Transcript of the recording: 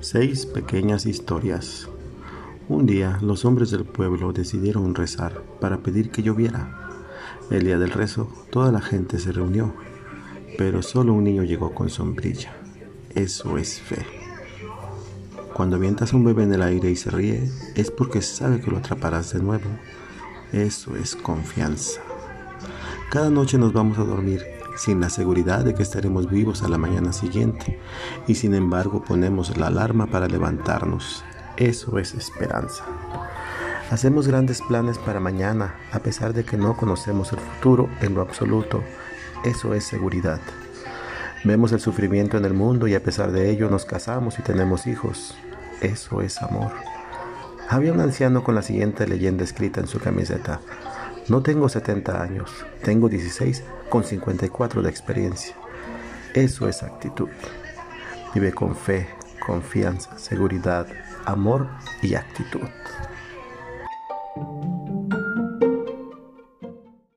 Seis pequeñas historias. Un día los hombres del pueblo decidieron rezar para pedir que lloviera. El día del rezo toda la gente se reunió, pero solo un niño llegó con sombrilla. Eso es fe. Cuando avientas a un bebé en el aire y se ríe, es porque sabe que lo atraparás de nuevo. Eso es confianza. Cada noche nos vamos a dormir sin la seguridad de que estaremos vivos a la mañana siguiente y sin embargo ponemos la alarma para levantarnos. Eso es esperanza. Hacemos grandes planes para mañana a pesar de que no conocemos el futuro en lo absoluto. Eso es seguridad. Vemos el sufrimiento en el mundo y a pesar de ello nos casamos y tenemos hijos. Eso es amor. Había un anciano con la siguiente leyenda escrita en su camiseta. No tengo 70 años, tengo 16 con 54 de experiencia. Eso es actitud. Vive con fe, confianza, seguridad, amor y actitud.